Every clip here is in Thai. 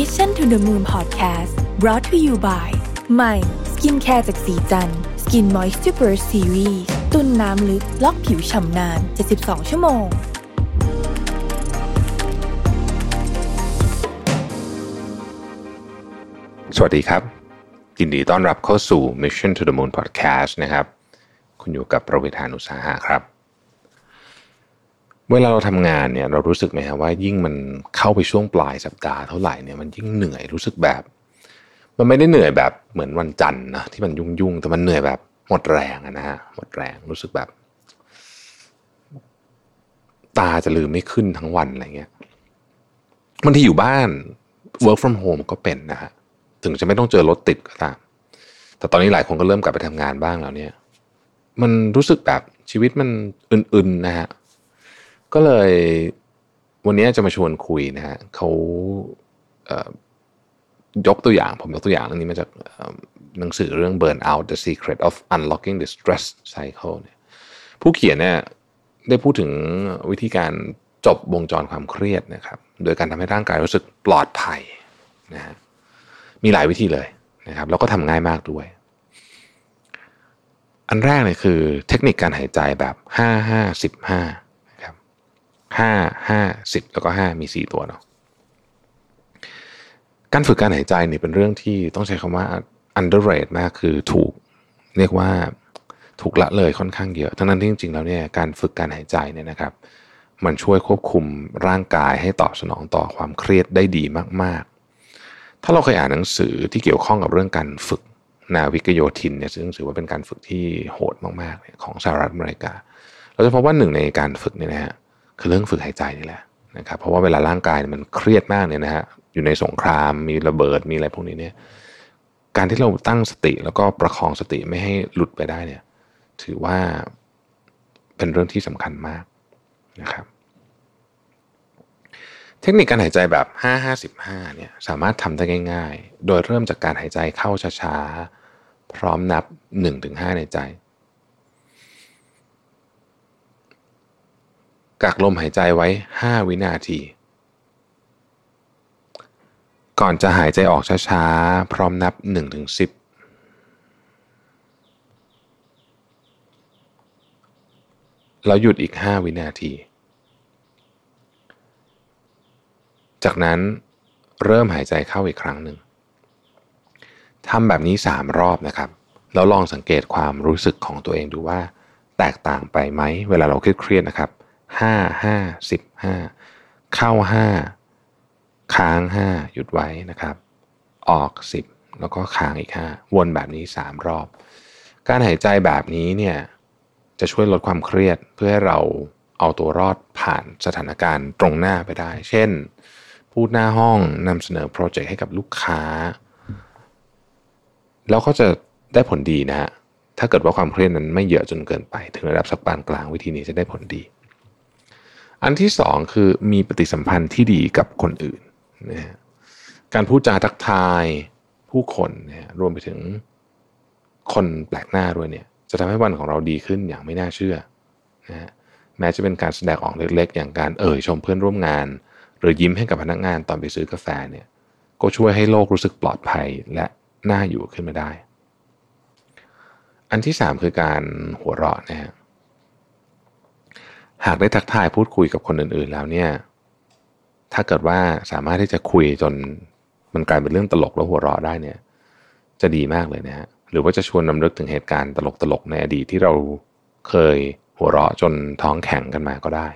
Mission to the Moon Podcast brought to you by ใหม่สกินแคร์จากศรีจันทร์ Skin Moisture Burst Series ตุนน้ำลึกล็อกผิวฉ่ำนาน 72 ชั่วโมง สวัสดีครับ ยินดีต้อนรับเข้าสู่ Mission to the Moon Podcast นะครับ คุณอยู่กับรวิศ หาญอุตสาหะครับ เวลาเราทำงานเนี่ยเรารู้สึกไหมครับว่ายิ่งมันเข้าไปช่วงปลายสัปดาห์เท่าไหร่เนี่ยมันยิ่งเหนื่อยรู้สึกแบบ มันไม่ได้เหนื่อยแบบเหมือนวันจันทร์นะที่มันยุ่งๆแต่มันเหนื่อยแบบหมดแรงนะฮะหมดแรงรู้สึกแบบ ตาจะลืมไม่ขึ้นทั้งวันอะไรเงี้ยบางทีอยู่บ้าน work from home ก็เป็นนะฮะถึงจะไม่ต้องเจอรถติดก็ตามแต่ตอนนี้หลายคนก็เริ่มกลับไปทำงานบ้างแล้วเนี่ย มันรู้สึกแบบชีวิตมันอื่นๆนะฮะ ก็เลยวันนี้จะมาชวนคุยนะฮะเขายกตัวอย่างผมยกตัวอย่างเรื่องนี้มาจากหนังสือเรื่อง Burn Out The Secret of Unlocking the Stress Cycle เนี่ยผู้เขียนเนี่ยได้พูดถึงวิธีการจบวงจรความเครียดนะครับ โดยการทำให้ร่างกายรู้สึกปลอดภัยนะฮะมีหลายวิธีเลยนะครับ แล้วก็ทำง่ายมากด้วย อันแรกเลยคือเทคนิคการหายใจแบบ 5 5 15 ห้าห้าสิบแล้วก็ห้ามีสี่ตัวเนาะการฝึกการหายใจเนี่ยเป็นเรื่องที่ต้องใช้คำว่า underrate มากคือถูกเรียกว่าถูกละเลยค่อนข้างเยอะ ทั้งนั้นที่จริง ๆ แล้วเนี่ยการฝึกการหายใจเนี่ยนะครับ มันช่วยควบคุมร่างกายให้ตอบสนองต่อความเครียดได้ดีมาก ๆ ถ้าเราเคยอ่านหนังสือที่เกี่ยวข้องกับเรื่องการฝึกนาวิกโยธินเนี่ยซึ่งถือว่าเป็นการฝึกที่โหดมากๆของสหรัฐอเมริกา เราจะพบว่าหนึ่งในการฝึกเนี่ยนะฮะ คือเรื่องฝึกหายใจนี่แหละนะครับเพราะว่าเวลาร่างกายมันเครียดมากเนี่ยนะฮะอยู่ในสงครามมีระเบิดมีอะไรพวกนี้เนี่ยการที่เราตั้งสติแล้วก็ประคองสติไม่ให้หลุดไปได้เนี่ยถือว่าเป็นเรื่องที่สำคัญมากนะครับเทคนิคการหายใจแบบ 5 5 5เนี่ยสามารถทำได้ง่าย ๆ โดยเริ่มจากการหายใจเข้าช้าๆ พร้อมนับ 1-5 ในใจ กักลมหายใจไว้ 5 วินาที ก่อนจะหายใจออกช้าๆ พร้อมนับ1-10แล้วหยุดอีก 5 วินาที จากนั้นเริ่มหายใจเข้าอีกครั้งหนึ่งทำแบบนี้ 3 รอบนะครับ แล้วลองสังเกตความรู้สึกของตัวเองดูว่า แตกต่างไปไหม เวลาเราเครียดๆนะครับ 5 5 15เข้า5ค้าง5หยุดไว้นะครับ ออก10แล้วก็ค้างอีก5วนแบบนี้3รอบ การหายใจแบบนี้เนี่ยจะช่วยลดความเครียดเพื่อให้เราเอาตัวรอดผ่านสถานการณ์ตรงหน้าไปได้ เช่น พูดหน้าห้องนำเสนอโปรเจกต์ให้กับลูกค้า แล้วก็จะได้ผลดีนะฮะถ้าเกิดว่าความเครียดนั้นไม่เยอะจนเกินไป ถึงระดับสักปานกลางวิธีนี้จะได้ผลดี อันที่สองคือมีปฏิสัมพันธ์ที่ดีกับคนอื่นนะฮะการพูดจาทักทายผู้คนนี่ยรวมไปถึงคนแปลกหน้าด้วยเนี่ย จะทำให้วันของเราดีขึ้นอย่างไม่น่าเชื่อนะฮะแม้จะเป็นการแสดงออกเล็กๆ อย่างการเอ่ยชมเพื่อนร่วมงาน หรือยิ้มให้กับพนักงานตอนไปซื้อกาแฟเนี่ย ก็ช่วยให้โลกรู้สึกปลอดภัยและน่าอยู่ขึ้นมาได้ อันที่สามคือการหัวเราะนะฮะ หากได้ทักทายพูดคุยกับคนอื่นๆแล้วเนี่ย ถ้าเกิดว่าสามารถที่จะคุยจนมันกลายเป็นเรื่องตลกแล้วหัวเราะได้เนี่ย จะดีมากเลยนะฮะหรือว่าจะชวนนำลึกถึงเหตุการณ์ตลกๆในอดีตที่เราเคยหัวเราะจนท้องแข็งกันมาก็ได้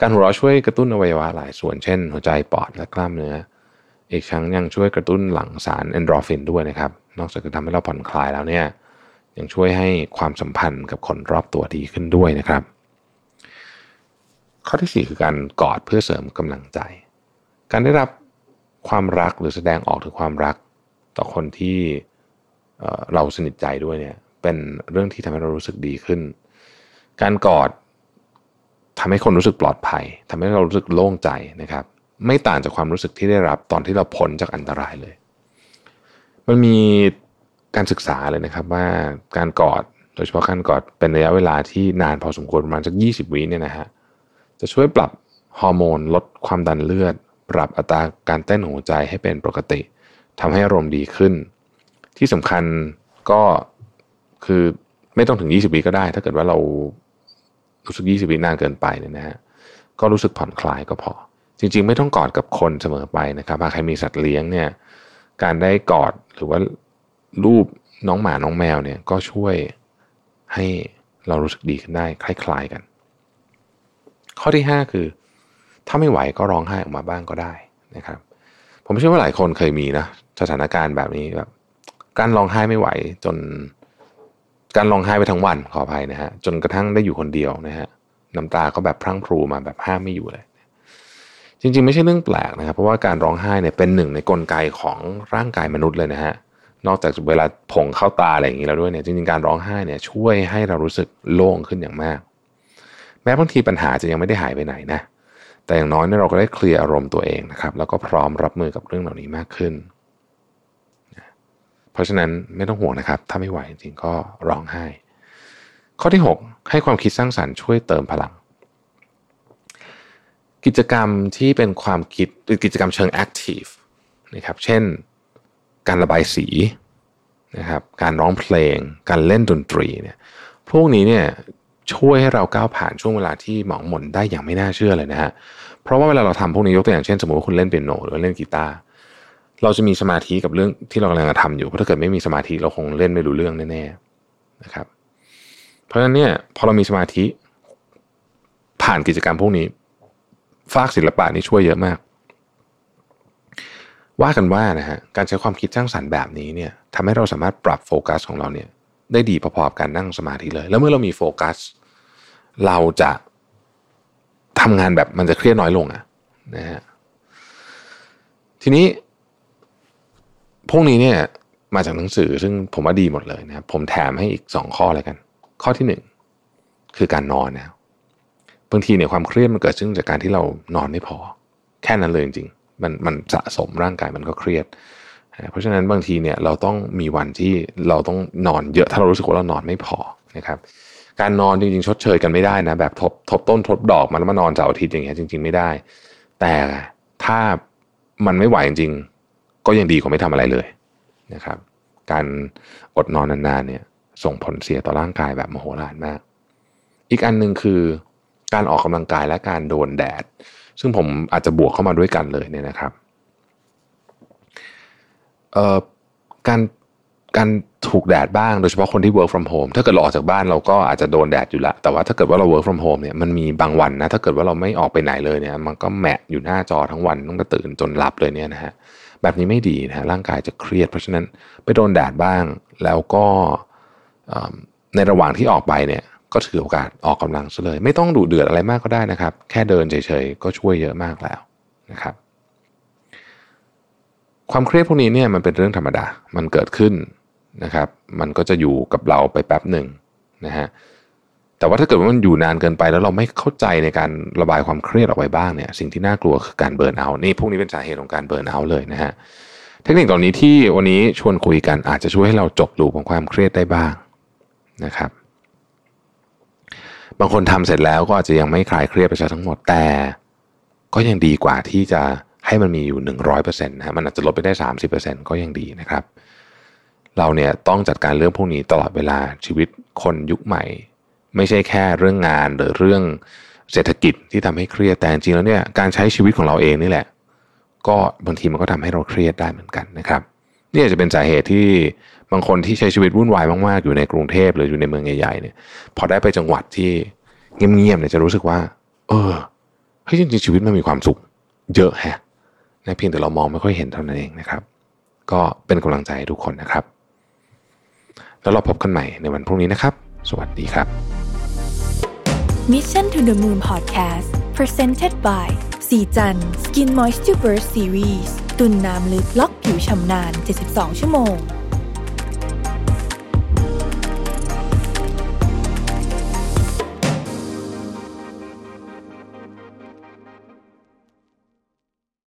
การหัวเราะช่วยกระตุ้นอวัยวะหลายส่วนเช่น หัวใจปอดและกล้ามเนื้อ อีกทั้งยังช่วยกระตุ้นหลั่งสารเอนโดรฟินด้วยนะครับ นอกจากจะทำให้เราผ่อนคลายแล้วเนี่ยยังช่วยให้ความสัมพันธ์กับคนรอบตัวดีขึ้นด้วยนะครับ ข้อที่ 4 คือการกอดเพื่อเสริมกำลังใจ การได้รับความรักหรือแสดงออกถึงความรัก ต่อคนที่เราสนิทใจด้วยเนี่ยเป็นเรื่องที่ทำให้เรารู้สึกดีขึ้น การกอดทำให้คนรู้สึกปลอดภัยทำให้เรารู้สึกโล่งใจนะครับ ไม่ต่างจากความรู้สึกที่ได้รับตอนที่เราพ้นจากอันตรายเลย มันมีการศึกษาเลยนะครับว่าการกอดโดยเฉพาะการกอดเป็นระยะเวลาที่นานพอสมควรประมาณสัก 20 วิเนี่ยนะฮะ จะช่วยปรับฮอร์โมนลดความดันเลือด ปรับอัตราการเต้นหัวใจให้เป็นปกติทำให้อารมณ์ดีขึ้น ที่สำคัญก็คือไม่ต้องถึง 20วิก็ได้ ถ้าเกิดว่าเรารู้สึก 20วินานเกินไปเนี่ยนะฮะก็รู้สึกผ่อนคลายก็พอ จริง ๆ ไม่ต้องกอดกับคนเสมอไปนะครับหากใครมีสัตว์เลี้ยงเนี่ยการได้กอดหรือว่ารูปน้องหมาน้องแมวเนี่ยก็ช่วยให้เรารู้สึกดีขึ้นได้คล้าย ๆกัน ข้อที่ 5 คือ ถ้าไม่ไหวก็ร้องไห้ออกมาบ้างก็ได้นะครับ ผมเชื่อว่าหลายคนเคยมีนะสถานการณ์แบบนี้แบบการร้องไห้ไม่ไหวจนการร้องไห้ไปทั้งวันขออภัยนะฮะจนกระทั่งได้อยู่คนเดียวนะฮะน้ำตาก็แบบพรั่งพรูมาแบบห้ามไม่อยู่เลย จริงๆ ไม่ใช่เรื่องแปลกนะครับ เพราะว่าการร้องไห้เนี่ยเป็นหนึ่งในกลไกของร่างกายมนุษย์เลยนะฮะนอกจากเวลาผงเข้าตาอะไรอย่างนี้แล้วด้วยเนี่ยจริงๆการร้องไห้เนี่ยช่วยให้เรารู้สึกโล่งขึ้นอย่างมาก แม้บางทีปัญหาจะยังไม่ได้หายไปไหนนะ แต่อย่างน้อยเนี่ยเราก็ได้เคลียร์อารมณ์ตัวเองนะครับ แล้วก็พร้อมรับมือกับเรื่องเหล่านี้มากขึ้น เพราะฉะนั้นไม่ต้องห่วงนะครับ ถ้าไม่ไหวจริงๆก็ร้องไห้ ข้อที่ 6 ให้ความคิดสร้างสรรค์ช่วยเติมพลัง กิจกรรมที่เป็นความคิดหรือกิจกรรมเชิงแอคทีฟนะครับ เช่น การระบายสีนะครับ การร้องเพลง การเล่นดนตรีเนี่ย พวกนี้เนี่ย ช่วยให้เราก้าวผ่านช่วงเวลาที่หมองหม่นได้อย่างไม่น่าเชื่อเลยนะฮะเพราะว่าเวลาเราทำพวกนี้ยกตัวอย่างเช่นสมมติว่าคุณเล่นเปียโนหรือเล่นกีตาร์เราจะมีสมาธิกับเรื่องที่เรากำลังทำอยู่เพราะถ้าเกิดไม่มีสมาธิเราคงเล่นไม่รู้เรื่องแน่ๆนะครับ เพราะฉะนั้นเนี่ยพอเรามีสมาธิผ่านกิจกรรมพวกนี้ฟากศิลปะนี่ช่วยเยอะมาก ว่ากันว่านะฮะการใช้ความคิดสร้างสรรค์แบบนี้เนี่ยทำให้เราสามารถปรับโฟกัสของเราเนี่ยได้ดีพอๆกับการนั่งสมาธิเลย แล้วเมื่อเรามีโฟกัส เราจะทำงานแบบมันจะเครียดน้อยลงอะนะฮะทีนี้ พวกนี้เนี่ยมาจากหนังสือซึ่งผมว่าดีหมดเลยนะผมแถมให้อีกสองข้อเลยกัน ข้อที่หนึ่งคือการนอนนะบางทีเนี่ยความเครียดมันเกิดขึ้นจากการที่เรานอนไม่พอ แค่นั้นเลยจริงมันมันสะสมร่างกายมันก็เครียด เพราะฉะนั้นบางทีเนี่ยเราต้องมีวันที่เราต้องนอนเยอะถ้าเรารู้สึกว่าเรานอนไม่พอนะครับ การนอนจริงๆ ชดเชยกันไม่ได้นะ แบบทบทบต้นทบดอกมันมานอนเสาร์อาทิตย์อย่างเงี้ยจริง ๆไม่ได้ แต่ถ้ามันไม่ไหวจริงๆ ก็ยังดีกว่าไม่ทำอะไรเลยนะครับ การอดนอนนานๆเนี่ยส่งผลเสียต่อร่างกายแบบมโหฬารมาก อีกอันหนึ่งคือการออกกำลังกายและการโดนแดด ซึ่งผมอาจจะบวกเข้ามาด้วยกันเลยเนี่ยนะครับเอ่อการ การถูกแดดบ้างโดยเฉพาะคนที่ work from home ถ้าเกิดเราออกจากบ้านเราก็อาจจะโดนแดดอยู่ละแต่ว่าถ้าเกิดว่าเรา work from home เนี่ยมันมีบางวันนะถ้าเกิดว่าเราไม่ออกไปไหนเลยเนี่ย มันก็แมะอยู่หน้าจอทั้งวันต้องไปตื่นจนหลับเลยเนี่ยนะฮะแบบนี้ไม่ดีนะฮะร่างกายจะเครียด เพราะฉะนั้นไปโดนแดดบ้าง แล้วก็ในระหว่างที่ออกไปเนี่ย ก็ถือโอกาสออกกำลังซะเลย ไม่ต้องดุเดือดอะไรมากก็ได้นะครับ แค่เดินเฉยๆก็ช่วยเยอะมากแล้วนะครับ ความเครียดพวกนี้เนี่ยมันเป็นเรื่องธรรมดา มันเกิดขึ้น นะครับ มันก็จะอยู่กับเราไปแป๊บหนึ่งนะฮะแต่ว่าถ้าเกิดว่ามันอยู่นานเกินไปแล้วเราไม่เข้าใจในการระบายความเครียดออกไปบ้างเนี่ยสิ่งที่น่ากลัวคือการเบิร์นเอาท์นี่พวกนี้เป็นสาเหตุของการเบิร์นเอาท์เลยนะฮะเทคนิคตอนนี้ที่วันนี้ชวนคุยกันอาจจะช่วยให้เราจบลูปของความเครียดได้บ้างนะครับ บางคนทำเสร็จแล้วก็อาจจะยังไม่คลายเครียดไปซะทั้งหมดแต่ ก็ยังดีกว่าที่จะให้มันมีอยู่ 100%นะมันอาจจะลดไปได้ 30%ก็ยังดีนะครับเเราเนี่ยต้องจัดการเรื่องพวกนี้ตลอดเวลาชีวิตคนยุคใหม่ ไม่ใช่แค่เรื่องงานหรือเรื่องเศรษฐกิจที่ทำให้เครียดแต่จริงแล้วเนี่ยการใช้ชีวิตของเราเองนี่แหละ ก็บางทีมันก็ทำให้เราเครียดได้เหมือนกันนะครับนี่อาจจะเป็นสาเหตุที่บางคนที่ใช้ชีวิตวุ่นวายมากๆอยู่ในกรุงเทพหรืออยู่ในเมืองใหญ่ๆเนี่ย พอได้ไปจังหวัดที่เงียบๆเนี่ยจะรู้สึกว่า เออเฮ้ยจริงๆชีวิตมันมีความสุข เยอะแฮะนะเพียงแต่เรามองไม่ค่อยเห็นเท่านั้นเองนะครับ ก็เป็นกำลังใจให้ทุกคนนะครับ แล้วเราพบกันใหม่ในวันพรุ่งนี้นะครับ สวัสดีครับ Mission to the Moon Podcast Presented by สีจัน Skin Moisture Burst Series ตุ่นน้ำลึกล็อกผิวชำนาน 72 ชั่วโมง